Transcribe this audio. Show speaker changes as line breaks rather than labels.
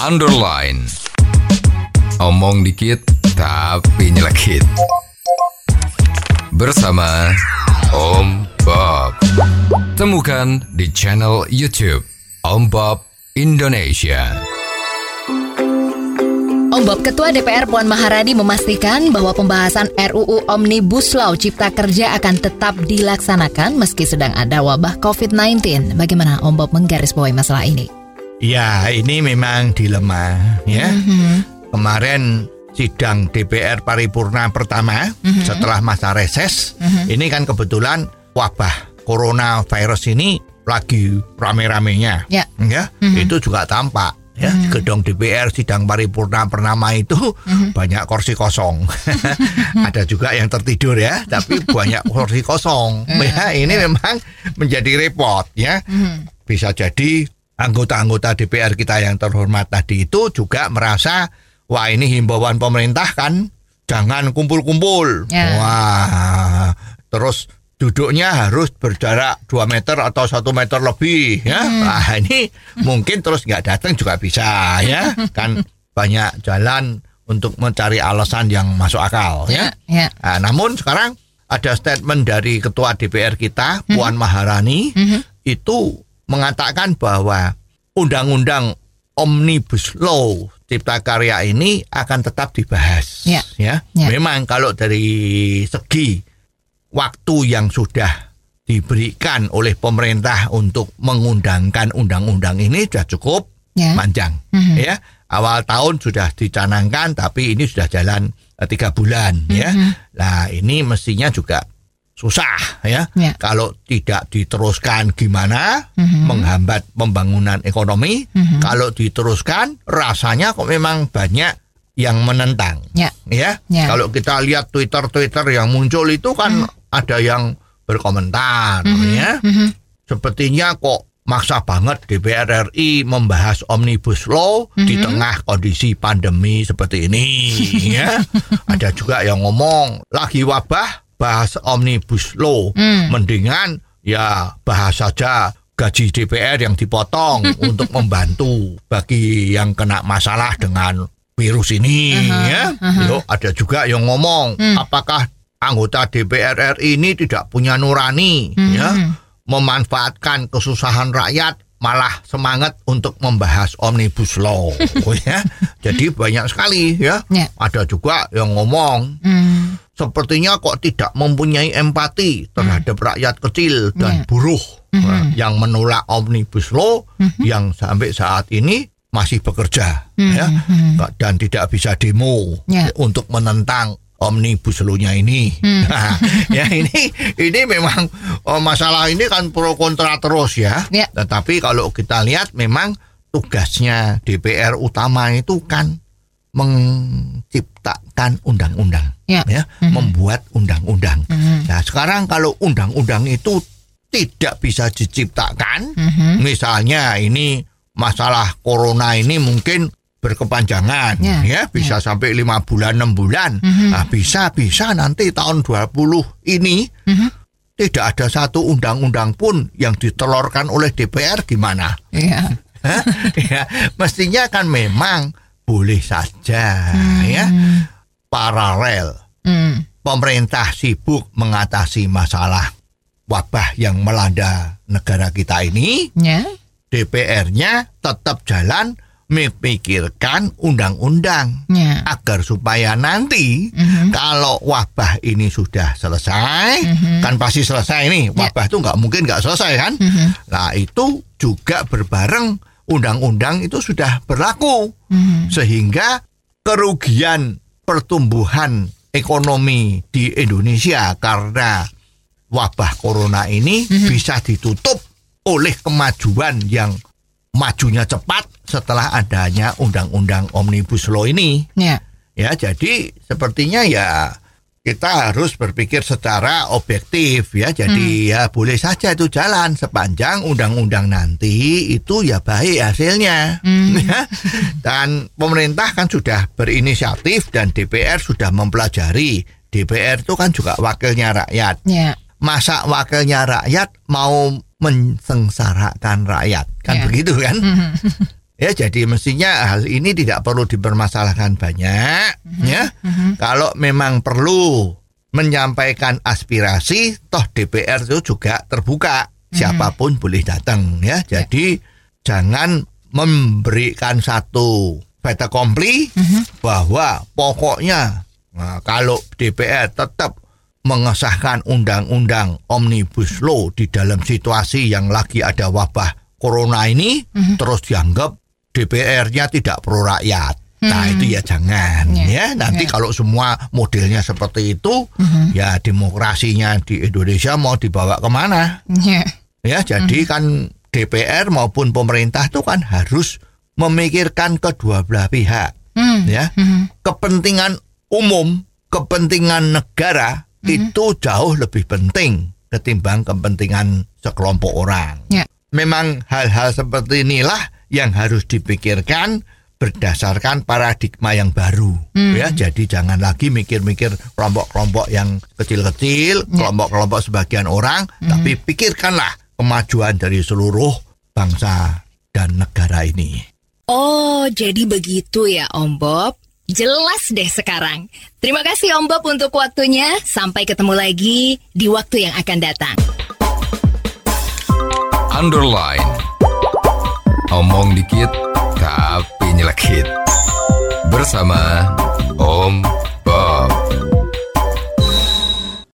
underline. Omong dikit tapi nyelekit. Bersama Om Bob. Temukan di channel YouTube Om Bob Indonesia.
Bob, Ketua DPR Puan Maharani memastikan bahwa pembahasan RUU Omnibus Law Cipta Kerja akan tetap dilaksanakan meski sedang ada wabah COVID-19. Bagaimana Om Bob menggarisbawahi masalah ini?
Ya, ini memang dilema ya. Kemarin sidang DPR paripurna pertama setelah masa reses, ini kan kebetulan wabah coronavirus ini lagi rame-ramenya.
Ya.
Ya, itu juga tampak ya di gedung DPR sidang paripurna pertama itu banyak kursi kosong. Ada juga yang tertidur ya, tapi banyak kursi kosong. Ya, ini memang menjadi repot ya. Bisa jadi anggota-anggota DPR kita yang terhormat tadi itu juga merasa wah ini himbauan pemerintah kan jangan kumpul-kumpul.
Ya.
Wah, terus duduknya harus berjarak 2 meter atau satu meter lebih ya. Nah, ini mungkin terus nggak datang juga bisa ya. Kan banyak jalan untuk mencari alasan yang masuk akal ya.
Ya.
Nah, namun sekarang ada statement dari ketua DPR kita Puan Maharani itu mengatakan bahwa undang-undang Omnibus Law Cipta Karya ini akan tetap dibahas
Ya.
ya.
Ya.
Memang kalau dari segi waktu yang sudah diberikan oleh pemerintah untuk mengundangkan undang-undang ini sudah cukup
Ya.
panjang
Mhm.
ya awal tahun sudah dicanangkan tapi ini sudah jalan eh, tiga bulan ya nah ini mestinya juga susah ya
Ya.
kalau tidak diteruskan gimana
Mhm.
menghambat pembangunan ekonomi kalau diteruskan rasanya kok memang banyak yang menentang
Ya.
ya.
Ya.
Kalau kita lihat Twitter-Twitter yang muncul itu kan ada yang berkomentar ya. Sepertinya kok maksa banget DPR RI membahas Omnibus Law di tengah kondisi pandemi seperti ini ya. Ada juga yang ngomong lagi wabah bahas Omnibus Law. Mendingan ya bahas saja gaji DPR yang dipotong untuk membantu bagi yang kena masalah dengan virus ini ya. Yo, ada juga yang ngomong apakah anggota DPR RI ini tidak punya nurani ya memanfaatkan kesusahan rakyat malah semangat untuk membahas omnibus law ya. Jadi banyak sekali ya.
Ya.
Ada juga yang ngomong
Hmm.
Sepertinya kok tidak mempunyai empati terhadap rakyat kecil dan buruh Nah, yang menolak omnibus law yang sampai saat ini masih bekerja ya. Dan tidak bisa demo
Ya.
untuk menentang omnibus law-nya ini. Nah, ya ini ini memang oh, masalah ini kan pro kontra terus ya.
Ya.
Tetapi kalau kita lihat memang tugasnya DPR utama itu kan menciptakan undang-undang
Ya.
ya, membuat undang-undang. Nah, sekarang kalau undang-undang itu tidak bisa diciptakan, misalnya ini masalah corona ini mungkin berkepanjangan
Ya,
ya, bisa sampai lima bulan enam bulan. Nah, bisa bisa nanti tahun 20 ini tidak ada satu undang-undang pun yang ditelurkan oleh DPR gimana?
Ya.
Hah? ya, mestinya kan memang boleh saja ya paralel
Hmm.
pemerintah sibuk mengatasi masalah wabah yang melanda negara kita ini,
Ya.
DPR-nya tetap jalan memikirkan undang-undang
Ya.
agar supaya nanti kalau wabah ini sudah selesai, kan pasti selesai nih wabah itu nggak mungkin nggak selesai kan? Nah itu juga berbareng undang-undang itu sudah berlaku sehingga kerugian pertumbuhan ekonomi di Indonesia karena wabah corona ini bisa ditutup oleh kemajuan yang majunya cepat setelah adanya undang-undang omnibus law ini.
Ya.
Ya, jadi sepertinya ya kita harus berpikir secara objektif ya. Jadi ya boleh saja itu jalan sepanjang undang-undang nanti itu ya baik hasilnya. Ya. Dan pemerintah kan sudah berinisiatif dan DPR sudah mempelajari. DPR itu kan juga wakilnya rakyat.
Ya.
Masa wakilnya rakyat mau mensengsarakan rakyat kan
Ya.
begitu kan? Ya, jadi mestinya hal ini tidak perlu dipermasalahkan banyak, ya. Kalau memang perlu menyampaikan aspirasi, toh DPR itu juga terbuka, siapa pun boleh datang, ya. Jadi jangan memberikan satu fait accompli bahwa pokoknya nah, kalau DPR tetap mengesahkan undang-undang omnibus law di dalam situasi yang lagi ada wabah corona ini terus dianggap DPR-nya tidak pro rakyat. Nah itu ya jangan
Ya.
ya. Nanti
Ya.
kalau semua modelnya seperti itu, ya demokrasinya di Indonesia mau dibawa ke mana?
Ya.
Ya jadi kan DPR maupun pemerintah itu kan harus memikirkan kedua belah pihak.
Hmm.
Ya kepentingan umum, kepentingan negara itu jauh lebih penting ketimbang kepentingan sekelompok orang.
Ya.
Memang hal-hal seperti inilah yang harus dipikirkan berdasarkan paradigma yang baru ya jadi jangan lagi mikir-mikir kelompok-kelompok yang kecil-kecil kelompok-kelompok sebagian orang tapi pikirkanlah kemajuan dari seluruh bangsa dan negara ini
Oh, jadi begitu ya Om Bob. Jelas deh sekarang. Terima kasih Om Bob untuk waktunya. Sampai ketemu lagi di waktu yang akan datang.
Underline. Omong dikit tapi nyelekit. Bersama Om